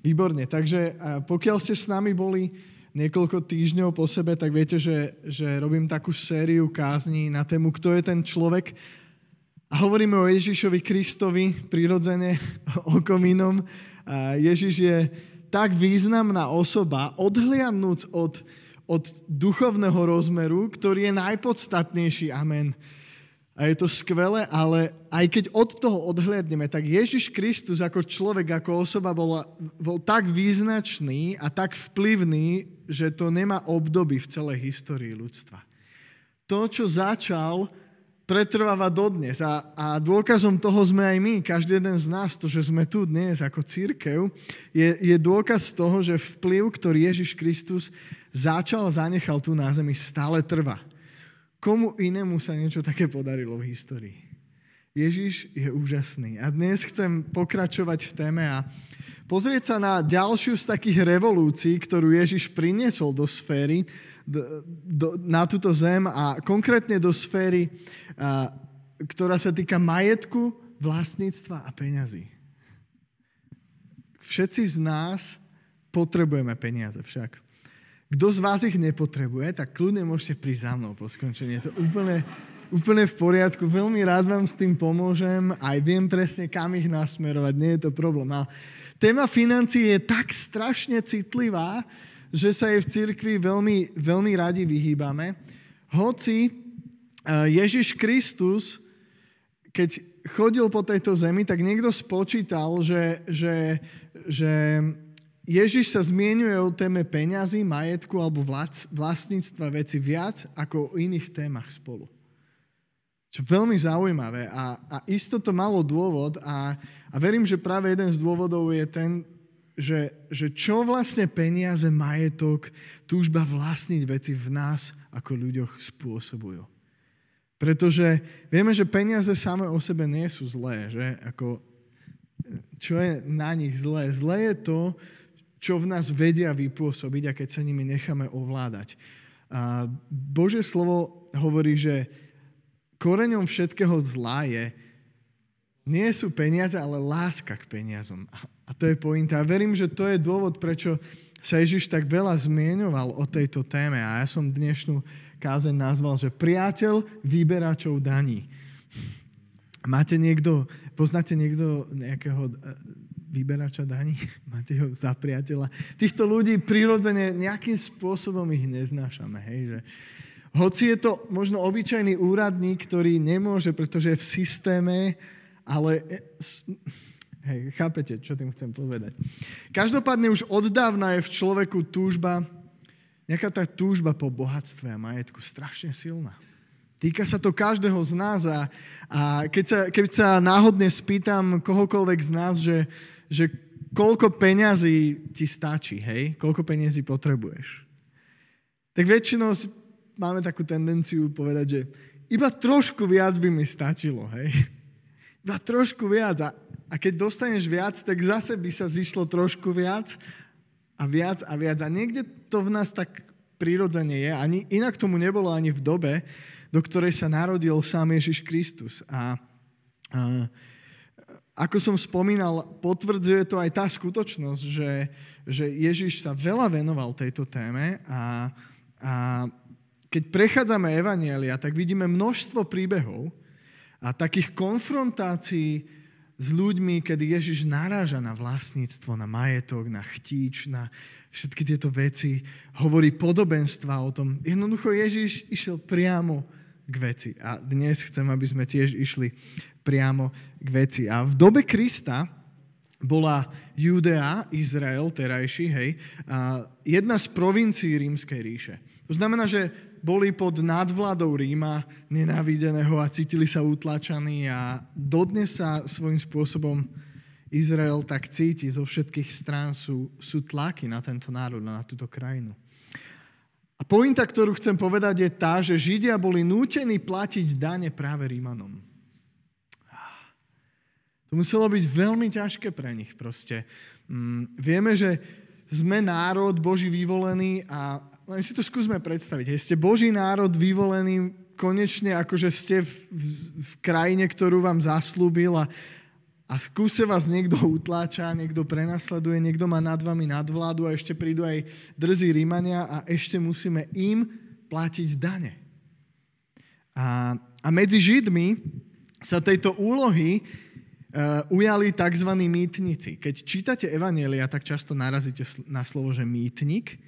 Výborne, takže pokiaľ ste s nami boli niekoľko týždňov po sebe, tak viete, že, že robím takú sériu kázní na tému, kto je ten človek. A hovoríme o Ježišovi Kristovi, prirodzene o komínom. Ježiš je tak významná osoba, odhliadnúc od, od duchovného rozmeru, ktorý je najpodstatnejší. Amen a je to skvelé, ale aj keď od toho odhľadneme, tak Ježiš Kristus ako človek, ako osoba bol, bol tak význačný a tak vplyvný, že to nemá obdoby v celej histórii ľudstva. To, čo začal, pretrváva dodnes a, a dôkazom toho sme aj my, každý jeden z nás, to, že sme tu dnes ako církev, je, je dôkaz toho, že vplyv, ktorý Ježiš Kristus začal zanechal tu na zemi, stále trvá. Komu inému sa niečo také podarilo v histórii? Ježiš je úžasný. A dnes chcem pokračovať v téme a pozrieť sa na ďalšiu z takých revolúcií, ktorú Ježiš priniesol do sféry, do, do, na túto zem a konkrétne do sféry, a, ktorá sa týka majetku, vlastníctva a peňazí. Všetci z nás potrebujeme peniaze však. Kto z vás ich nepotrebuje, tak kľudne môžete prísť za mnou po skončení. Je to úplne, úplne v poriadku. Veľmi rád vám s tým pomôžem. Aj viem presne, kam ich nasmerovať. Nie je to problém. A téma financií je tak strašne citlivá, že sa jej v cirkvi veľmi, veľmi radi vyhýbame. Hoci e, Ježiš Kristus, keď chodil po tejto zemi, tak niekto spočítal, že, že, že Ježiš sa zmienuje o téme peňazí, majetku alebo vlastníctva veci viac ako o iných témach spolu. Čo veľmi zaujímavé a, a isto to malo dôvod a, a verím, že práve jeden z dôvodov je ten, že, že čo vlastne peniaze, majetok, túžba vlastniť veci v nás ako ľuďoch spôsobujú. Pretože vieme, že peniaze samé o sebe nie sú zlé, že? Ako, čo je na nich zlé? Zlé je to, čo v nás vedia vypôsobiť a keď sa nimi necháme ovládať. A Božie slovo hovorí, že koreňom všetkého zla je, nie sú peniaze, ale láska k peniazom. A to je pointa. A verím, že to je dôvod, prečo sa Ježiš tak veľa zmienoval o tejto téme. A ja som dnešnú kázeň nazval, že priateľ vyberačov daní. Máte niekto, poznáte niekto nejakého vyberača daní, máte ho za priateľa. Týchto ľudí prirodzene nejakým spôsobom ich neznášame. Hej, že hoci je to možno obyčajný úradník, ktorý nemôže, pretože je v systéme, ale e, hej, chápete, čo tým chcem povedať. Každopádne už od dávna je v človeku túžba, nejaká tá túžba po bohatstve a majetku strašne silná. Týka sa to každého z nás a, a keď, sa, keď sa náhodne spýtam kohokoľvek z nás, že, že koľko peňazí ti stačí, hej? Koľko peňazí potrebuješ? Tak väčšinou máme takú tendenciu povedať, že iba trošku viac by mi stačilo, hej? Iba trošku viac. A, a keď dostaneš viac, tak zase by sa zišlo trošku viac a viac a viac. A niekde to v nás tak prirodzene je. Ani, inak tomu nebolo ani v dobe, do ktorej sa narodil sám Ježiš Kristus. A, a ako som spomínal, potvrdzuje to aj tá skutočnosť, že, že Ježiš sa veľa venoval tejto téme a, a keď prechádzame Evanielia, tak vidíme množstvo príbehov a takých konfrontácií s ľuďmi, kedy Ježiš naráža na vlastníctvo, na majetok, na chtíč, na všetky tieto veci, hovorí podobenstva o tom. Jednoducho Ježiš išiel priamo k veci. A dnes chcem, aby sme tiež išli priamo k veci. A v dobe Krista bola Judea, Izrael, terajší, hej, a jedna z provincií rímskej ríše. To znamená, že boli pod nadvládou Ríma nenávideného a cítili sa utlačaní a dodnes sa svojím spôsobom Izrael tak cíti, zo všetkých strán sú, sú tlaky na tento národ, na túto krajinu. A pointa, ktorú chcem povedať, je tá, že Židia boli nútení platiť dane práve Rímanom. To muselo byť veľmi ťažké pre nich proste. Mm, vieme, že sme národ Boží vyvolený a len si to skúsme predstaviť. Hej, ste Boží národ vyvolený konečne, akože ste v, v, v krajine, ktorú vám zaslúbil a, a skúse vás niekto utláča, niekto prenasleduje, niekto má nad vami nadvládu a ešte prídu aj drzí Rímania a ešte musíme im platiť dane. A, a medzi Židmi sa tejto úlohy uh, ujali tzv. mýtnici. Keď čítate Evanielia, tak často narazíte na slovo, že mýtnik,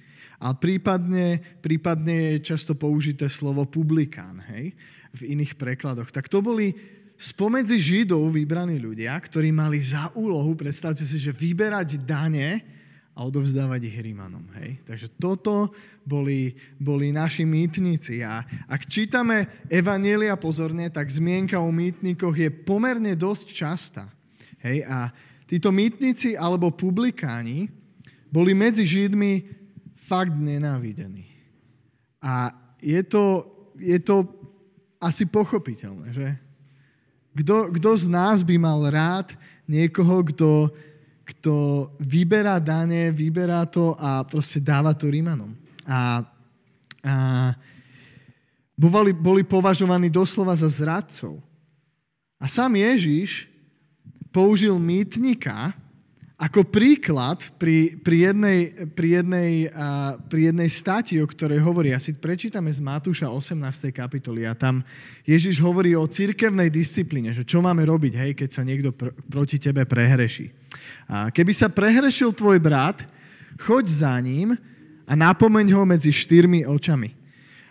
a prípadne, prípadne je často použité slovo publikán hej, v iných prekladoch. Tak to boli spomedzi Židov vybraní ľudia, ktorí mali za úlohu, predstavte si, že vyberať dane a odovzdávať ich Rímanom. Hej? Takže toto boli, boli naši mýtnici. A ak čítame Evanielia pozorne, tak zmienka o mýtnikoch je pomerne dosť častá. Hej? A títo mýtnici alebo publikáni boli medzi Židmi fakt nenávidení. A je to, je to asi pochopiteľné, že? Kto, kto z nás by mal rád niekoho, kto, kto vyberá dane, vyberá to a proste dáva to Rímanom. A, a boli, boli považovaní doslova za zradcov. A sám Ježiš použil mýtnika, ako príklad pri, pri, jednej, pri, jednej, uh, pri jednej stati, o ktorej hovorí, asi prečítame z Matúša 18. kapitoly a tam Ježiš hovorí o cirkevnej disciplíne, že čo máme robiť, hej, keď sa niekto pr- proti tebe prehreší. A keby sa prehrešil tvoj brat, choď za ním a napomeň ho medzi štyrmi očami.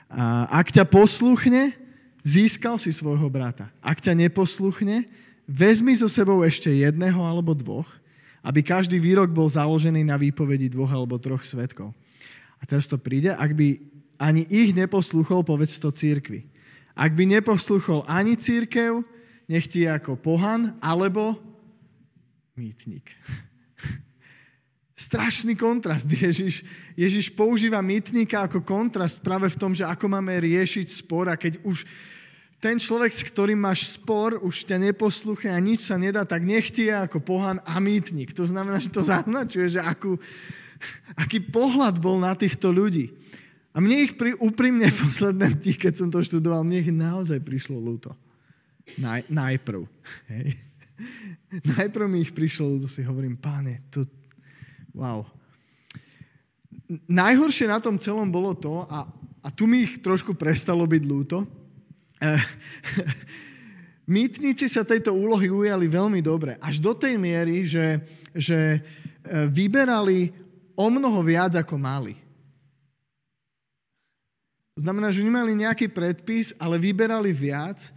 A ak ťa posluchne, získal si svojho brata. Ak ťa neposluchne, vezmi so sebou ešte jedného alebo dvoch aby každý výrok bol založený na výpovedi dvoch alebo troch svetkov. A teraz to príde, ak by ani ich neposluchol, povedz to církvi. Ak by neposluchol ani církev, nech ti je ako pohan, alebo mýtnik. Strašný kontrast. Ježiš, Ježiš používa mýtnika ako kontrast práve v tom, že ako máme riešiť spor a keď už ten človek, s ktorým máš spor, už ťa neposlucha a nič sa nedá, tak nech ti je ako pohan a mýtnik. To znamená, že to zaznačuje, že akú, aký pohľad bol na týchto ľudí. A mne ich pri, úprimne posledné tí, keď som to študoval, mne ich naozaj prišlo ľúto. Naj, najprv. Hej. Najprv mi ich prišlo ľúto, si hovorím, páne, to... Wow. Najhoršie na tom celom bolo to, a, a tu mi ich trošku prestalo byť ľúto, mýtnici sa tejto úlohy ujali veľmi dobre. Až do tej miery, že, že eh, vyberali o mnoho viac, ako mali. Znamená, že nemali nejaký predpis, ale vyberali viac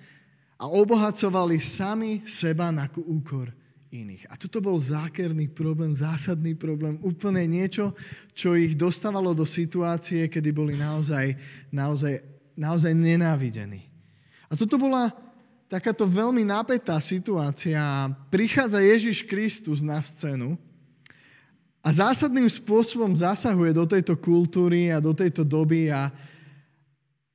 a obohacovali sami seba na úkor iných. A toto bol zákerný problém, zásadný problém, úplne niečo, čo ich dostávalo do situácie, kedy boli naozaj, naozaj, naozaj nenávidení. Toto bola takáto veľmi napätá situácia. Prichádza Ježiš Kristus na scénu a zásadným spôsobom zasahuje do tejto kultúry a do tejto doby a,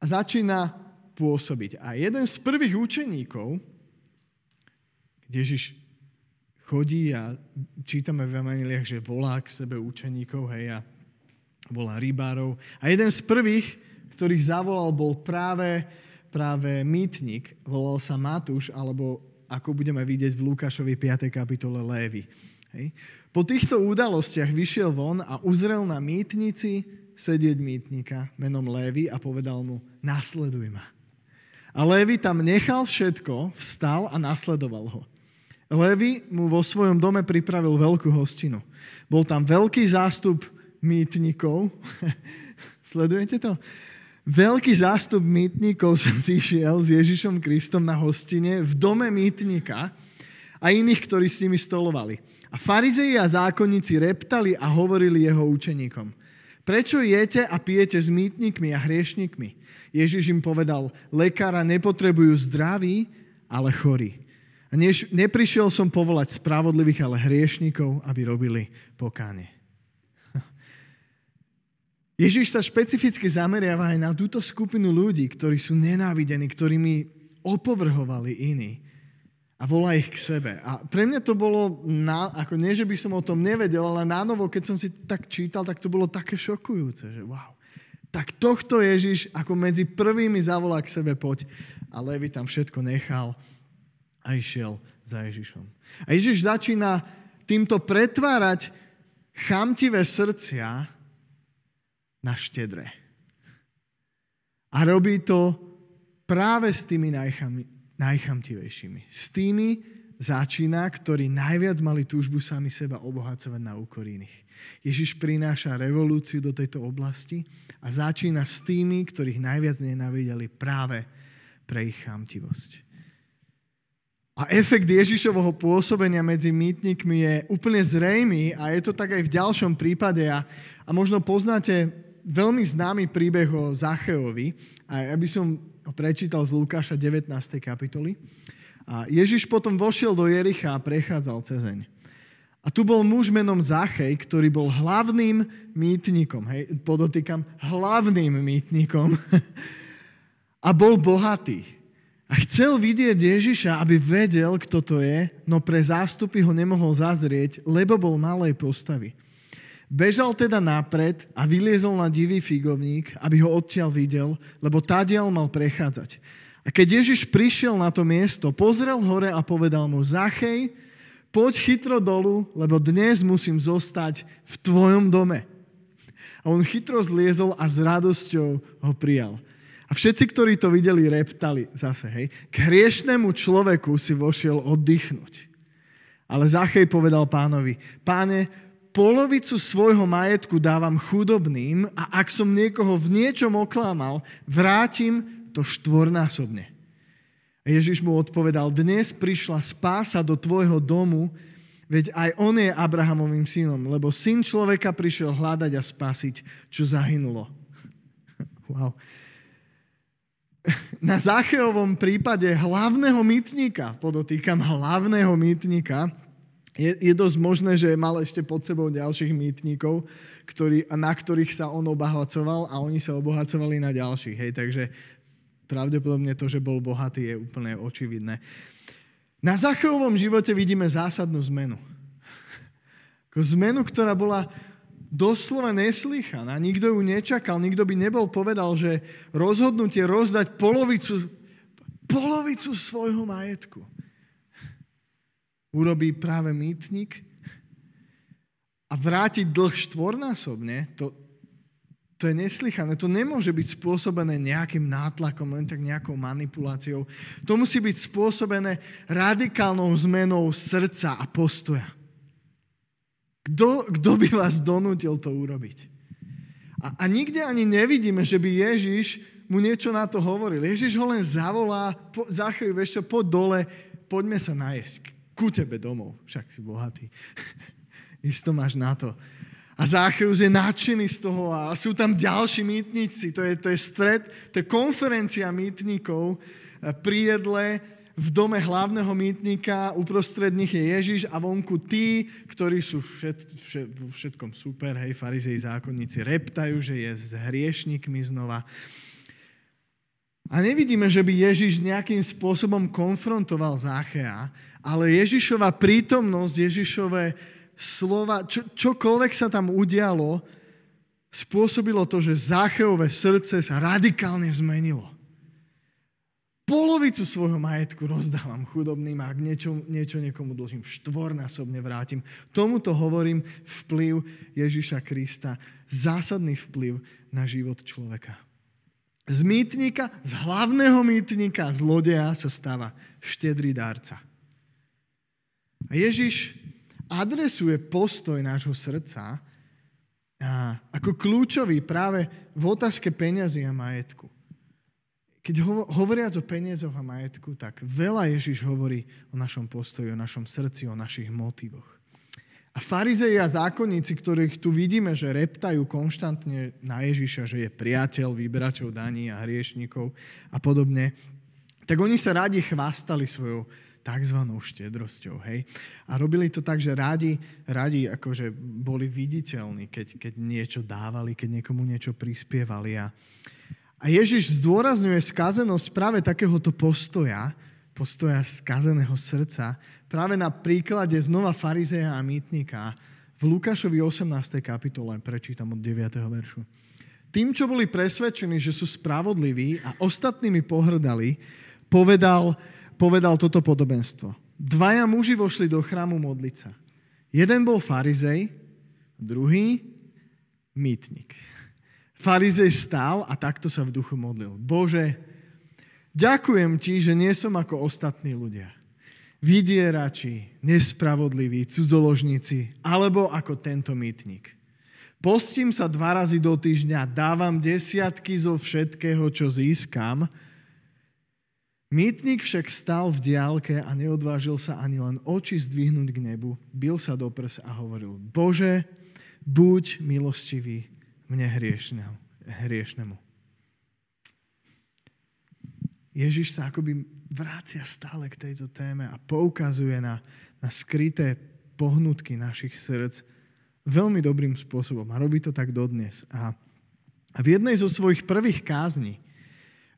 a začína pôsobiť. A jeden z prvých učeníkov, kde Ježiš chodí a čítame v Evangeliách, že volá k sebe učeníkov, hej, a volá rybárov. A jeden z prvých, ktorých zavolal, bol práve práve mýtnik, volal sa Matúš, alebo ako budeme vidieť v Lukášovi 5. kapitole Lévy. Hej. Po týchto udalostiach vyšiel von a uzrel na mýtnici sedieť mýtnika menom Lévy a povedal mu, nasleduj ma. A Lévy tam nechal všetko, vstal a nasledoval ho. Lévy mu vo svojom dome pripravil veľkú hostinu. Bol tam veľký zástup mýtnikov. Sledujete to? Veľký zástup mýtnikov sa zišiel s Ježišom Kristom na hostine v dome mýtnika a iných, ktorí s nimi stolovali. A farizei a zákonníci reptali a hovorili jeho učeníkom. Prečo jete a pijete s mýtnikmi a hriešnikmi? Ježiš im povedal, lekára nepotrebujú zdraví, ale chorí. A než, neprišiel som povolať spravodlivých, ale hriešnikov, aby robili pokánie. Ježiš sa špecificky zameriava aj na túto skupinu ľudí, ktorí sú nenávidení, ktorými opovrhovali iní a volá ich k sebe. A pre mňa to bolo, na, ako nie, že by som o tom nevedel, ale na novo, keď som si tak čítal, tak to bolo také šokujúce, že wow. Tak tohto Ježiš ako medzi prvými zavolá k sebe, poď. A Levi tam všetko nechal a išiel za Ježišom. A Ježiš začína týmto pretvárať chamtivé srdcia na štedré. A robí to práve s tými najcham, najchamtivejšími. S tými začína, ktorí najviac mali túžbu sami seba obohacovať na úkor iných. Ježiš prináša revolúciu do tejto oblasti a začína s tými, ktorých najviac nenávideli práve pre ich chamtivosť. A efekt Ježišovho pôsobenia medzi mýtnikmi je úplne zrejmý a je to tak aj v ďalšom prípade. A, a možno poznáte veľmi známy príbeh o Zacheovi. A ja by som ho prečítal z Lukáša 19. kapitoly. A Ježiš potom vošiel do Jericha a prechádzal cezeň. A tu bol muž menom Zachej, ktorý bol hlavným mýtnikom. Hej, podotýkam, hlavným mýtnikom. a bol bohatý. A chcel vidieť Ježiša, aby vedel, kto to je, no pre zástupy ho nemohol zazrieť, lebo bol malej postavy. Bežal teda napred a vyliezol na divý figovník, aby ho odtiaľ videl, lebo tadiaľ mal prechádzať. A keď Ježiš prišiel na to miesto, pozrel hore a povedal mu, Zachej, poď chytro dolu, lebo dnes musím zostať v tvojom dome. A on chytro zliezol a s radosťou ho prijal. A všetci, ktorí to videli, reptali zase, hej. K hriešnemu človeku si vošiel oddychnúť. Ale Zachej povedal pánovi, páne, polovicu svojho majetku dávam chudobným a ak som niekoho v niečom oklamal, vrátim to štvornásobne. Ježiš mu odpovedal, dnes prišla spása do tvojho domu, veď aj on je Abrahamovým synom, lebo syn človeka prišiel hľadať a spasiť, čo zahynulo. Wow na Zacheovom prípade hlavného mýtnika, podotýkam hlavného mýtnika, je, je dosť možné, že mal ešte pod sebou ďalších mýtnikov, ktorý, na ktorých sa on obohacoval a oni sa obohacovali na ďalších. Hej, takže pravdepodobne to, že bol bohatý, je úplne očividné. Na Zacheovom živote vidíme zásadnú zmenu. Zmenu, ktorá bola doslova neslychaná. Nikto ju nečakal, nikto by nebol povedal, že rozhodnutie rozdať polovicu, polovicu svojho majetku urobí práve mýtnik a vrátiť dlh štvornásobne, to, to je neslychané. To nemôže byť spôsobené nejakým nátlakom, len tak nejakou manipuláciou. To musí byť spôsobené radikálnou zmenou srdca a postoja. Kto, kto by vás donútil to urobiť? A, a nikde ani nevidíme, že by Ježiš mu niečo na to hovoril. Ježiš ho len zavolá, po, za chvíľu, vieš čo, poď dole, poďme sa najesť. Ku tebe domov, však si bohatý. Isto máš na to. A Zácheus je nadšený z toho a sú tam ďalší mýtnici. To je, to je stred, to je konferencia mýtnikov pri jedle v dome hlavného mýtnika, uprostred nich je Ježiš a vonku tí, ktorí sú všet, všet, vo všetkom super, hej, farizei zákonníci reptajú, že je s hriešnikmi znova. A nevidíme, že by Ježiš nejakým spôsobom konfrontoval Záchea, ale Ježišova prítomnosť, Ježišové slova, čo, čokoľvek sa tam udialo, spôsobilo to, že Zácheové srdce sa radikálne zmenilo polovicu svojho majetku rozdávam chudobným ak niečo, niečo niekomu dlžím, štvornásobne vrátim. Tomuto hovorím vplyv Ježiša Krista, zásadný vplyv na život človeka. Z mýtnika, z hlavného mýtnika, zlodeja sa stáva štedrý dárca. A Ježiš adresuje postoj nášho srdca ako kľúčový práve v otázke peňazí a majetku keď hovoriac o peniazoch a majetku, tak veľa Ježiš hovorí o našom postoji, o našom srdci, o našich motivoch. A farizei a zákonníci, ktorých tu vidíme, že reptajú konštantne na Ježiša, že je priateľ vyberačov daní a hriešnikov a podobne, tak oni sa radi chvastali svojou tzv. štedrosťou. Hej? A robili to tak, že radi, radi akože boli viditeľní, keď, keď niečo dávali, keď niekomu niečo prispievali. A, a Ježiš zdôrazňuje skazenosť práve takéhoto postoja, postoja skazeného srdca, práve na príklade znova farizeja a mýtnika v Lukášovi 18. kapitole, prečítam od 9. veršu. Tým, čo boli presvedčení, že sú spravodliví a ostatnými pohrdali, povedal, povedal toto podobenstvo. dvaja muži vošli do chrámu modliť sa. Jeden bol farizej, druhý mýtnik. Farizej stál a takto sa v duchu modlil. Bože, ďakujem ti, že nie som ako ostatní ľudia. Vydierači, nespravodliví, cudzoložníci, alebo ako tento mýtnik. Postím sa dva razy do týždňa, dávam desiatky zo všetkého, čo získam. Mýtnik však stal v diálke a neodvážil sa ani len oči zdvihnúť k nebu. Bil sa do prs a hovoril, Bože, buď milostivý mne hriešnemu. hriešnemu. Ježiš sa akoby vrácia stále k tejto téme a poukazuje na, na skryté pohnutky našich srdc veľmi dobrým spôsobom. A robí to tak dodnes. A, a v jednej zo svojich prvých kázni,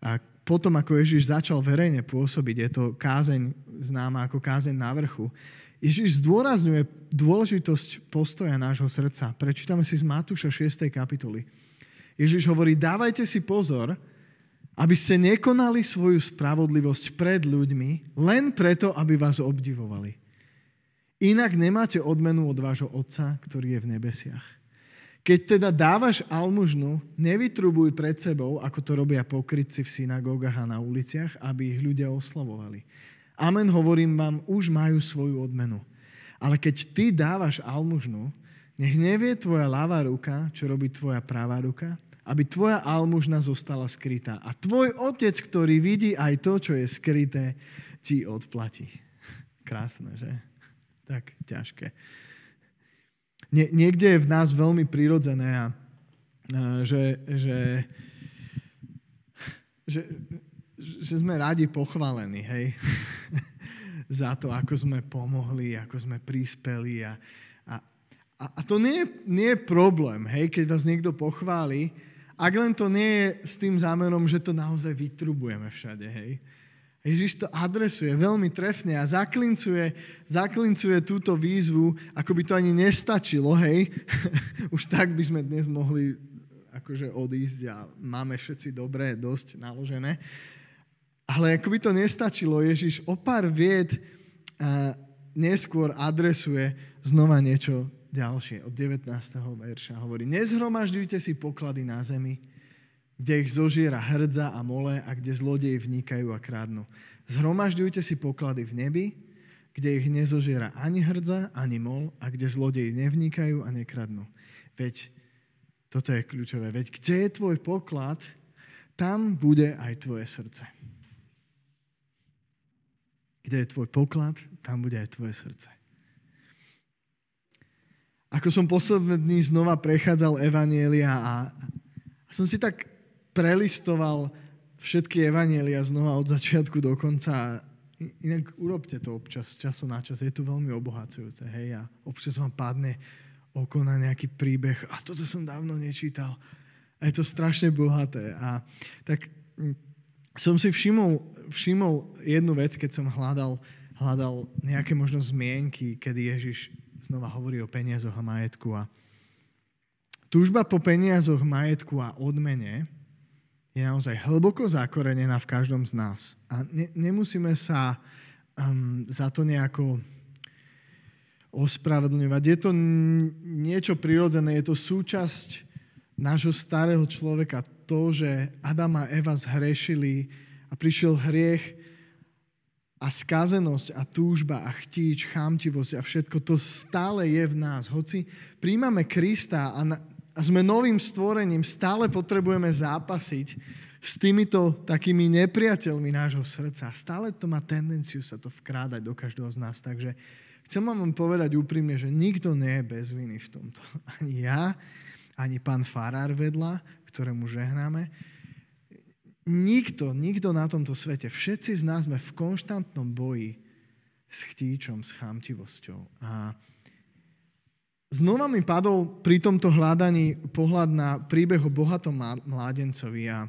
a potom ako Ježiš začal verejne pôsobiť, je to kázeň známa ako kázeň na vrchu, Ježiš zdôrazňuje dôležitosť postoja nášho srdca. Prečítame si z Matúša 6. kapitoly. Ježiš hovorí, dávajte si pozor, aby ste nekonali svoju spravodlivosť pred ľuďmi len preto, aby vás obdivovali. Inak nemáte odmenu od vášho Otca, ktorý je v nebesiach. Keď teda dávaš almužnu, nevytrubuj pred sebou, ako to robia pokrytci v synagógach a na uliciach, aby ich ľudia oslavovali. Amen, hovorím vám, už majú svoju odmenu. Ale keď ty dávaš almužnu, nech nevie tvoja ľavá ruka, čo robí tvoja pravá ruka, aby tvoja almužna zostala skrytá. A tvoj otec, ktorý vidí aj to, čo je skryté, ti odplatí. Krásne, že? Tak ťažké. Nie, niekde je v nás veľmi prirodzené, a, že, že, že, že sme radi pochválení, hej? za to, ako sme pomohli, ako sme prispeli. A, a, a to nie nie je problém, hej, keď vás niekto pochváli, ak len to nie je s tým zámerom, že to naozaj vytrubujeme všade, hej. Ježiš to adresuje veľmi trefne a zaklincuje, zaklincuje túto výzvu, ako by to ani nestačilo, hej. Už tak by sme dnes mohli akože odísť a máme všetci dobre, dosť naložené. Ale ako by to nestačilo, Ježiš o pár vied neskôr adresuje znova niečo ďalšie. Od 19. verša hovorí, nezhromažďujte si poklady na zemi, kde ich zožiera hrdza a mole a kde zlodeji vnikajú a krádnu. Zhromažďujte si poklady v nebi, kde ich nezožiera ani hrdza, ani mol a kde zlodeji nevnikajú a nekradnú. Veď, toto je kľúčové, veď kde je tvoj poklad, tam bude aj tvoje srdce. Kde je tvoj poklad, tam bude aj tvoje srdce. Ako som posledné dní znova prechádzal Evanielia a, a som si tak prelistoval všetky Evanielia znova od začiatku do konca. Inak urobte to občas, času na čas. Je to veľmi obohacujúce. Hej? A občas vám padne oko na nejaký príbeh. A toto som dávno nečítal. A je to strašne bohaté. A tak som si všimol, všimol jednu vec, keď som hľadal, hľadal nejaké možno zmienky, kedy Ježiš znova hovorí o peniazoch a majetku. A túžba po peniazoch, majetku a odmene je naozaj hlboko zakorenená v každom z nás. A ne, nemusíme sa um, za to nejako ospravedlňovať. Je to niečo prirodzené, je to súčasť nášho starého človeka, to, že Adam a Eva zhrešili a prišiel hriech a skazenosť a túžba a chtíč, chámtivosť a všetko to stále je v nás. Hoci príjmame Krista a, a sme novým stvorením, stále potrebujeme zápasiť s týmito takými nepriateľmi nášho srdca. Stále to má tendenciu sa to vkrádať do každého z nás. Takže chcem vám povedať úprimne, že nikto nie je bez viny v tomto. Ani ja, ani pán Farár vedľa, ktorému žehnáme. Nikto, nikto na tomto svete, všetci z nás sme v konštantnom boji s chtíčom, s chámtivosťou. A znova mi padol pri tomto hľadaní pohľad na príbeh o bohatom mládencovi a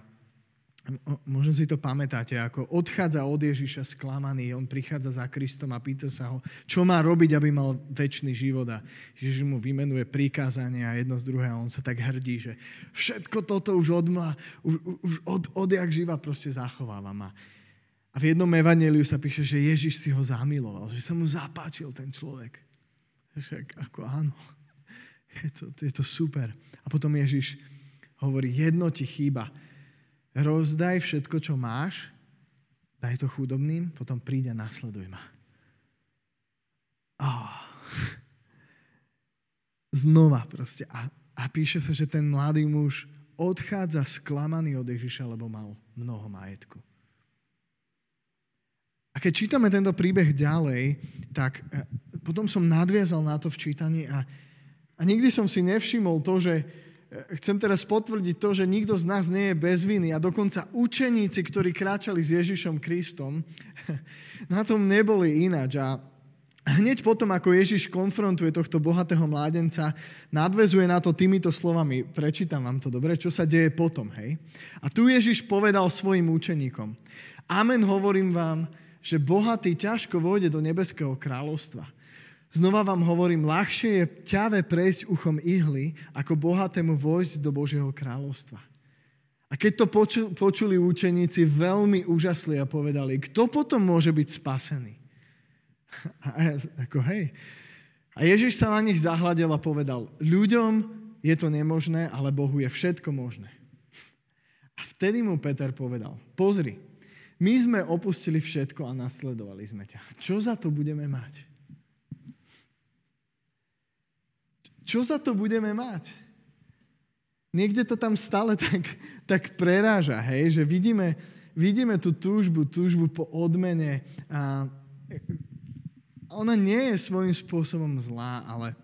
Možno si to pamätáte, ako odchádza od Ježiša sklamaný, on prichádza za Kristom a pýta sa ho, čo má robiť, aby mal väčší život. A Ježiš mu vymenuje prikázania jedno z druhé a on sa tak hrdí, že všetko toto už, odmla, už, už od, odjak živa proste zachovávam. A, A v jednom evaneliu sa píše, že Ježiš si ho zamiloval, že sa mu zapáčil ten človek. Však ako áno, je to, je to super. A potom Ježiš hovorí, jedno ti chýba. Rozdaj všetko, čo máš, daj to chudobným, potom príď a nasleduj ma. Oh. Znova proste. A, a píše sa, že ten mladý muž odchádza sklamaný od Ježiša, lebo mal mnoho majetku. A keď čítame tento príbeh ďalej, tak e, potom som nadviazal na to v čítaní a, a nikdy som si nevšimol to, že e, chcem teraz potvrdiť to, že nikto z nás nie je bez viny a dokonca učeníci, ktorí kráčali s Ježišom Kristom, na tom neboli ináč. A hneď potom, ako Ježiš konfrontuje tohto bohatého mládenca, nadvezuje na to týmito slovami. Prečítam vám to dobre, čo sa deje potom, hej? A tu Ježiš povedal svojim učeníkom. Amen hovorím vám, že bohatý ťažko vôjde do nebeského kráľovstva. Znova vám hovorím, ľahšie je ťave prejsť uchom ihly, ako bohatému vojsť do Božieho kráľovstva. A keď to počuli učeníci, veľmi úžasli a povedali, kto potom môže byť spasený? A ja, ako hej. A Ježiš sa na nich zahľadil a povedal, ľuďom je to nemožné, ale Bohu je všetko možné. A vtedy mu Peter povedal, pozri, my sme opustili všetko a nasledovali sme ťa. Čo za to budeme mať? Čo za to budeme mať? Niekde to tam stále tak, tak preráža, hej? že vidíme, vidíme tú túžbu, túžbu po odmene. A ona nie je svojím spôsobom zlá, ale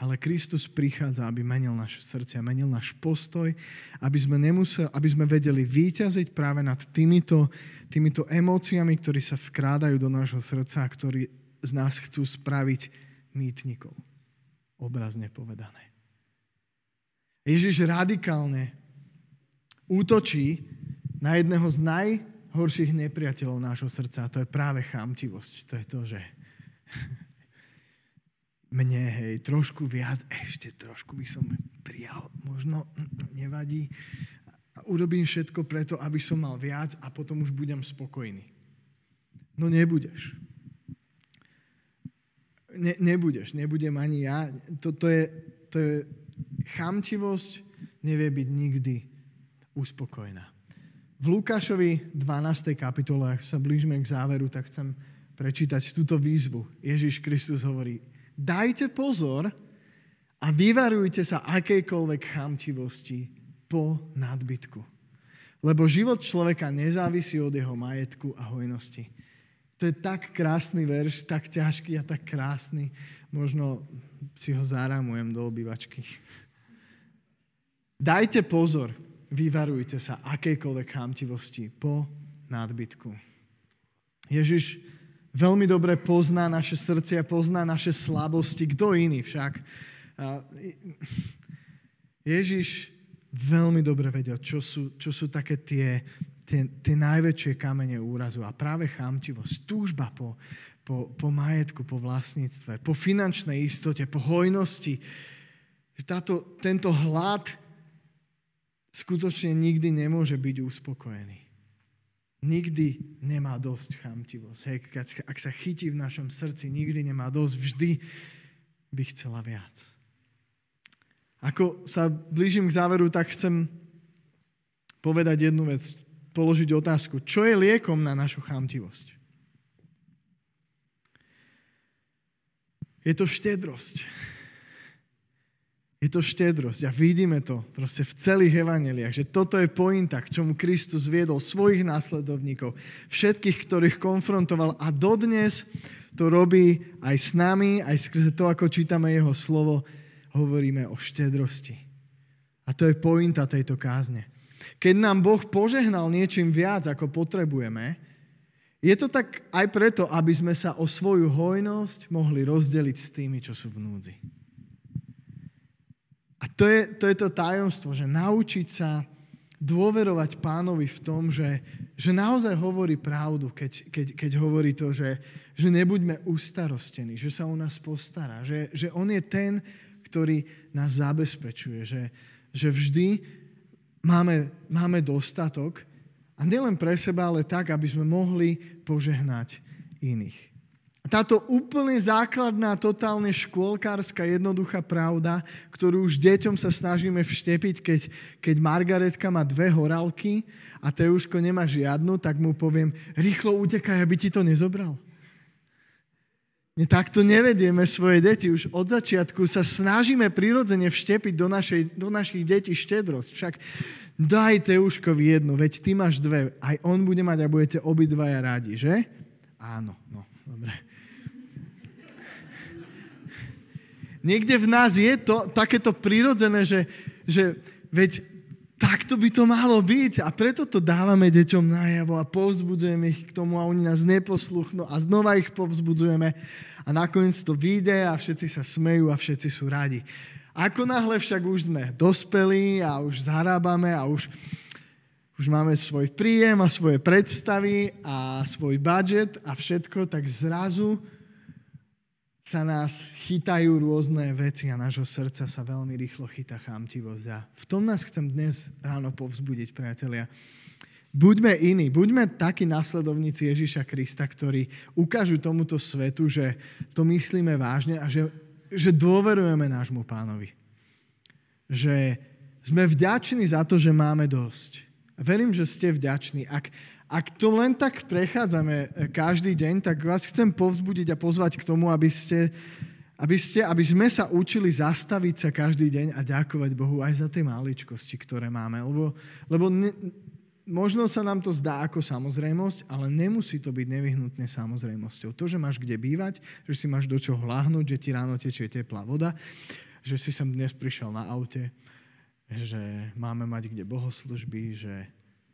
ale Kristus prichádza, aby menil naše srdce, menil náš postoj, aby sme, nemusel, aby sme vedeli výťaziť práve nad týmito, týmito emóciami, ktorí sa vkrádajú do nášho srdca, ktorí z nás chcú spraviť mýtnikov. Obrazne povedané. Ježiš radikálne útočí na jedného z najhorších nepriateľov nášho srdca a to je práve chamtivosť. To je to, že mne, hej, trošku viac, ešte trošku by som prijal, možno nevadí. A urobím všetko preto, aby som mal viac a potom už budem spokojný. No nebudeš. Ne, nebudeš, nebudem ani ja. Toto je, to je chamtivosť, nevie byť nikdy uspokojená. V Lukášovi 12. kapitole, ak sa blížime k záveru, tak chcem prečítať túto výzvu. Ježiš Kristus hovorí, dajte pozor a vyvarujte sa akejkoľvek chamtivosti po nadbytku. Lebo život človeka nezávisí od jeho majetku a hojnosti. To je tak krásny verš, tak ťažký a tak krásny. Možno si ho záramujem do obývačky. Dajte pozor, vyvarujte sa akejkoľvek chamtivosti po nadbytku. Ježiš veľmi dobre pozná naše srdcia, pozná naše slabosti. Kto iný však? Ježiš veľmi dobre vedel, čo sú, čo sú také tie, tie, tie najväčšie kamene úrazu. A práve chamtivosť, túžba po, po, po majetku, po vlastníctve, po finančnej istote, po hojnosti. Táto, tento hlad skutočne nikdy nemôže byť uspokojený nikdy nemá dosť chamtivosť. Hej, ak sa chytí v našom srdci, nikdy nemá dosť, vždy by chcela viac. Ako sa blížim k záveru, tak chcem povedať jednu vec, položiť otázku. Čo je liekom na našu chamtivosť? Je to štedrosť. Je to štedrosť a vidíme to proste v celých evaneliách, že toto je pointa, k čomu Kristus viedol svojich následovníkov, všetkých, ktorých konfrontoval a dodnes to robí aj s nami, aj skrze to, ako čítame jeho slovo, hovoríme o štedrosti. A to je pointa tejto kázne. Keď nám Boh požehnal niečím viac, ako potrebujeme, je to tak aj preto, aby sme sa o svoju hojnosť mohli rozdeliť s tými, čo sú v núdzi. A to je, to je to tajomstvo, že naučiť sa dôverovať pánovi v tom, že, že naozaj hovorí pravdu, keď, keď, keď hovorí to, že, že nebuďme ustarostení, že sa o nás postará, že, že on je ten, ktorý nás zabezpečuje, že, že vždy máme, máme dostatok a A nielen pre seba, ale tak, aby sme mohli požehnať iných. Táto úplne základná, totálne škôlkárska, jednoduchá pravda, ktorú už deťom sa snažíme vštepiť, keď, keď Margaretka má dve horálky a Teuško nemá žiadnu, tak mu poviem, rýchlo utekaj, aby ti to nezobral. Takto nevedieme svoje deti. Už od začiatku sa snažíme prirodzene vštepiť do, našej, do našich detí štedrosť. Však daj Teuškovi jednu, veď ty máš dve. Aj on bude mať a budete obidvaja rádi, že? Áno, no, dobre. Niekde v nás je to takéto prirodzené, že, že veď takto by to malo byť a preto to dávame deťom najavo a povzbudzujeme ich k tomu a oni nás neposluchnú a znova ich povzbudzujeme a nakoniec to vyjde a všetci sa smejú a všetci sú radi. Ako náhle však už sme dospelí a už zarábame a už, už máme svoj príjem a svoje predstavy a svoj budget a všetko, tak zrazu sa nás chytajú rôzne veci a nášho srdca sa veľmi rýchlo chytá chamtivosť. A v tom nás chcem dnes ráno povzbudiť, priatelia. Buďme iní, buďme takí následovníci Ježíša Krista, ktorí ukážu tomuto svetu, že to myslíme vážne a že, že dôverujeme nášmu pánovi. Že sme vďační za to, že máme dosť. Verím, že ste vďační. Ak, ak to len tak prechádzame každý deň, tak vás chcem povzbudiť a pozvať k tomu, aby ste, aby, ste, aby sme sa učili zastaviť sa každý deň a ďakovať Bohu aj za tie maličkosti, ktoré máme. Lebo, lebo ne, možno sa nám to zdá ako samozrejmosť, ale nemusí to byť nevyhnutne samozrejmosťou. To, že máš kde bývať, že si máš do čoho hláhnuť, že ti ráno tečie teplá voda, že si sem dnes prišiel na aute, že máme mať kde bohoslužby, že...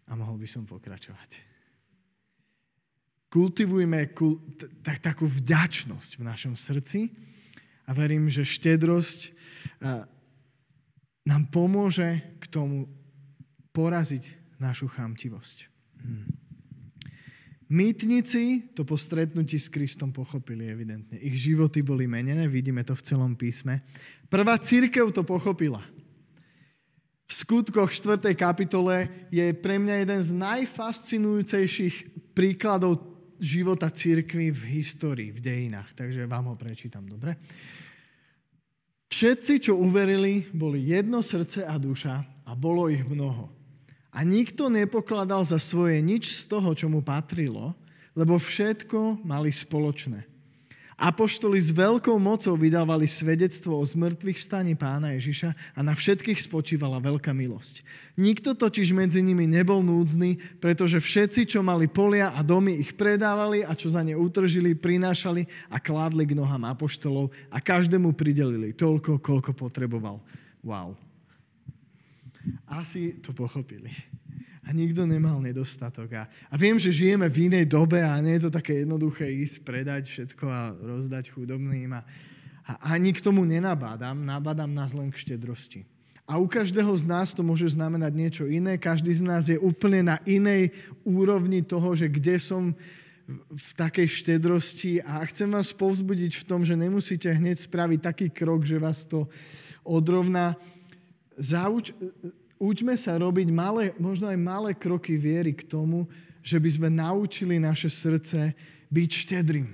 a mohol by som pokračovať. Kultivujme kul... tak, takú vďačnosť v našom srdci a verím, že štedrosť nám pomôže k tomu poraziť našu chamtivosť. Hmm. Mýtnici to po stretnutí s Kristom pochopili evidentne. Ich životy boli menené, vidíme to v celom písme. Prvá církev to pochopila. V skutkoch 4. kapitole je pre mňa jeden z najfascinujúcejších príkladov života církvy v histórii, v dejinách. Takže vám ho prečítam, dobre? Všetci, čo uverili, boli jedno srdce a duša a bolo ich mnoho. A nikto nepokladal za svoje nič z toho, čo mu patrilo, lebo všetko mali spoločné. Apoštoli s veľkou mocou vydávali svedectvo o zmrtvých vstaní pána Ježiša a na všetkých spočívala veľká milosť. Nikto totiž medzi nimi nebol núdzny, pretože všetci, čo mali polia a domy, ich predávali a čo za ne utržili, prinášali a kládli k nohám apoštolov a každému pridelili toľko, koľko potreboval. Wow asi to pochopili. A nikto nemal nedostatok. A, a viem, že žijeme v inej dobe a nie je to také jednoduché ísť, predať všetko a rozdať chudobným. A, a ani k tomu nenabádam, nabádam nás len k štedrosti. A u každého z nás to môže znamenať niečo iné. Každý z nás je úplne na inej úrovni toho, že kde som v takej štedrosti a chcem vás povzbudiť v tom, že nemusíte hneď spraviť taký krok, že vás to odrovná Zauč, učme sa robiť malé, možno aj malé kroky viery k tomu, že by sme naučili naše srdce byť štedrým.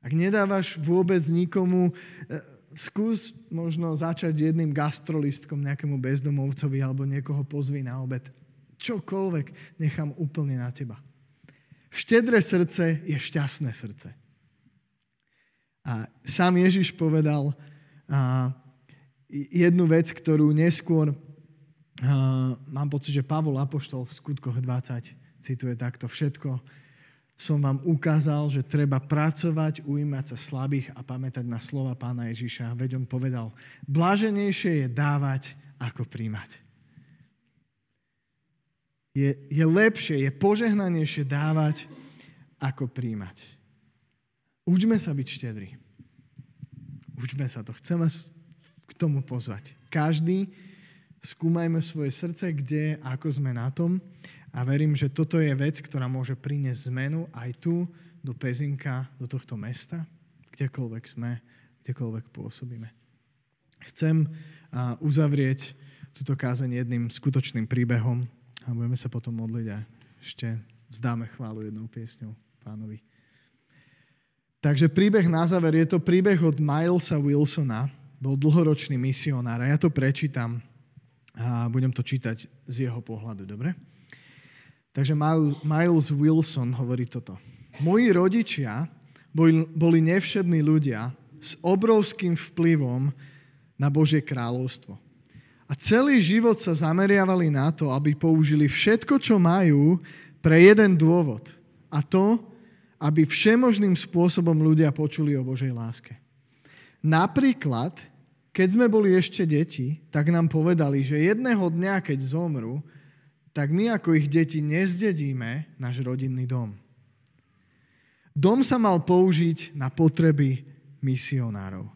Ak nedávaš vôbec nikomu, e, skús možno začať jedným gastrolistkom nejakému bezdomovcovi alebo niekoho pozvi na obed. Čokoľvek nechám úplne na teba. Štedré srdce je šťastné srdce. A sám Ježiš povedal, a jednu vec, ktorú neskôr mám pocit, že Pavol Apoštol v skutkoch 20 cituje takto všetko. Som vám ukázal, že treba pracovať, ujímať sa slabých a pamätať na slova pána Ježiša. Veď on povedal, blaženejšie je dávať, ako príjmať. Je, je lepšie, je požehnanejšie dávať, ako príjmať. Učme sa byť štedrí. Učme sa to. Chceme k tomu pozvať. Každý skúmajme svoje srdce, kde, ako sme na tom. A verím, že toto je vec, ktorá môže priniesť zmenu aj tu, do Pezinka, do tohto mesta, kdekoľvek sme, kdekoľvek pôsobíme. Chcem uzavrieť túto kázeň jedným skutočným príbehom a budeme sa potom modliť a ešte vzdáme chválu jednou piesňou pánovi. Takže príbeh na záver. Je to príbeh od Milesa Wilsona, bol dlhoročný misionár a ja to prečítam a budem to čítať z jeho pohľadu, dobre? Takže Miles Wilson hovorí toto. Moji rodičia boli, nevšední ľudia s obrovským vplyvom na Božie kráľovstvo. A celý život sa zameriavali na to, aby použili všetko, čo majú, pre jeden dôvod. A to, aby všemožným spôsobom ľudia počuli o Božej láske. Napríklad, keď sme boli ešte deti, tak nám povedali, že jedného dňa, keď zomru, tak my ako ich deti nezdedíme náš rodinný dom. Dom sa mal použiť na potreby misionárov.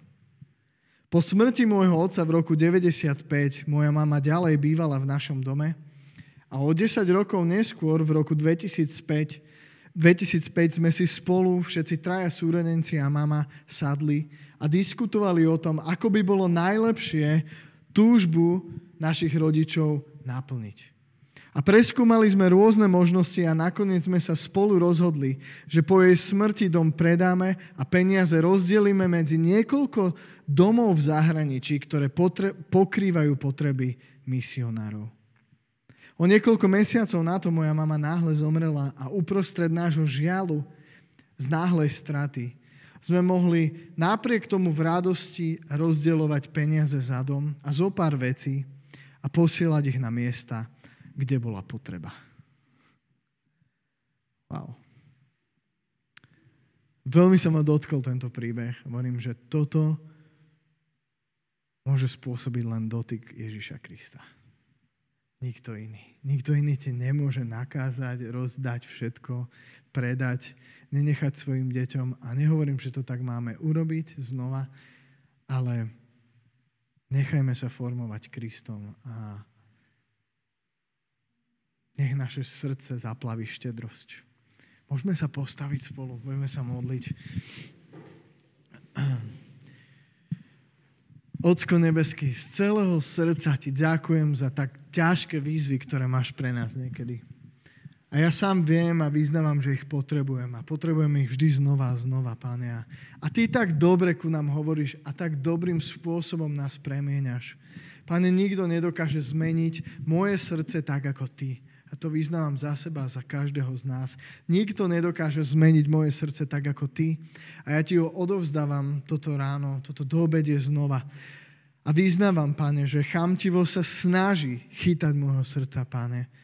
Po smrti môjho otca v roku 95 moja mama ďalej bývala v našom dome a o 10 rokov neskôr, v roku 2005, 2005 sme si spolu, všetci traja súrodenci a mama, sadli a diskutovali o tom, ako by bolo najlepšie túžbu našich rodičov naplniť. A preskúmali sme rôzne možnosti a nakoniec sme sa spolu rozhodli, že po jej smrti dom predáme a peniaze rozdelíme medzi niekoľko domov v zahraničí, ktoré potre- pokrývajú potreby misionárov. O niekoľko mesiacov na to moja mama náhle zomrela a uprostred nášho žialu z náhlej straty sme mohli napriek tomu v radosti rozdeľovať peniaze za dom a zo pár vecí a posielať ich na miesta, kde bola potreba. Wow. Veľmi sa ma dotkol tento príbeh. Hovorím, že toto môže spôsobiť len dotyk Ježiša Krista. Nikto iný. Nikto iný ti nemôže nakázať, rozdať všetko, predať, nenechať svojim deťom. A nehovorím, že to tak máme urobiť znova, ale nechajme sa formovať Kristom a nech naše srdce zaplaví štedrosť. Môžeme sa postaviť spolu, budeme sa modliť. Ocko nebeský, z celého srdca ti ďakujem za tak ťažké výzvy, ktoré máš pre nás niekedy. A ja sám viem a vyznávam, že ich potrebujem. A potrebujem ich vždy znova a znova, Pane. A ty tak dobre ku nám hovoríš a tak dobrým spôsobom nás premieňaš. Pane, nikto nedokáže zmeniť moje srdce tak ako ty. A to vyznávam za seba, za každého z nás. Nikto nedokáže zmeniť moje srdce tak ako ty. A ja ti ho odovzdávam toto ráno, toto doobedie znova. A vyznávam, pane, že chamtivo sa snaží chytať môjho srdca, pane.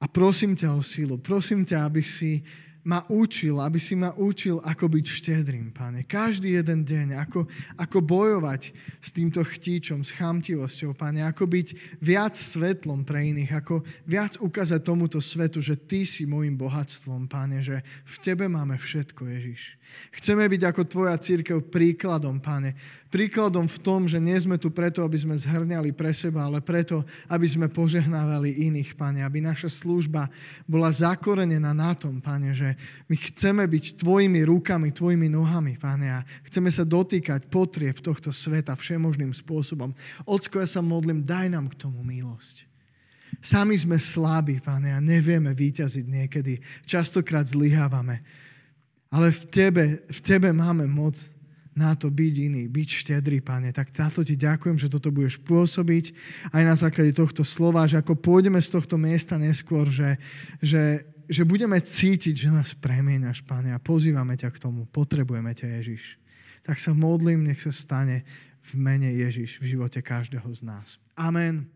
A prosím ťa o sílu, prosím ťa, aby si ma učil, aby si ma učil, ako byť štedrým, páne. Každý jeden deň, ako, ako bojovať s týmto chtíčom, s chamtivosťou, páne. Ako byť viac svetlom pre iných, ako viac ukázať tomuto svetu, že ty si môjim bohatstvom, páne, že v tebe máme všetko, Ježiš. Chceme byť ako tvoja církev príkladom, páne. Príkladom v tom, že nie sme tu preto, aby sme zhrňali pre seba, ale preto, aby sme požehnávali iných, páne. Aby naša služba bola zakorenená na tom, páne, že my chceme byť tvojimi rukami, tvojimi nohami, páne. A chceme sa dotýkať potrieb tohto sveta všemožným spôsobom. Ocko, ja sa modlím, daj nám k tomu milosť. Sami sme slabí, páne, a nevieme výťaziť niekedy. Častokrát zlyhávame. Ale v tebe, v tebe máme moc na to byť iný, byť štedrý, pane. Tak za to ti ďakujem, že toto budeš pôsobiť aj na základe tohto slova, že ako pôjdeme z tohto miesta neskôr, že, že, že budeme cítiť, že nás premieňaš, pane, a pozývame ťa k tomu. Potrebujeme ťa, Ježiš. Tak sa modlím, nech sa stane v mene Ježiš v živote každého z nás. Amen.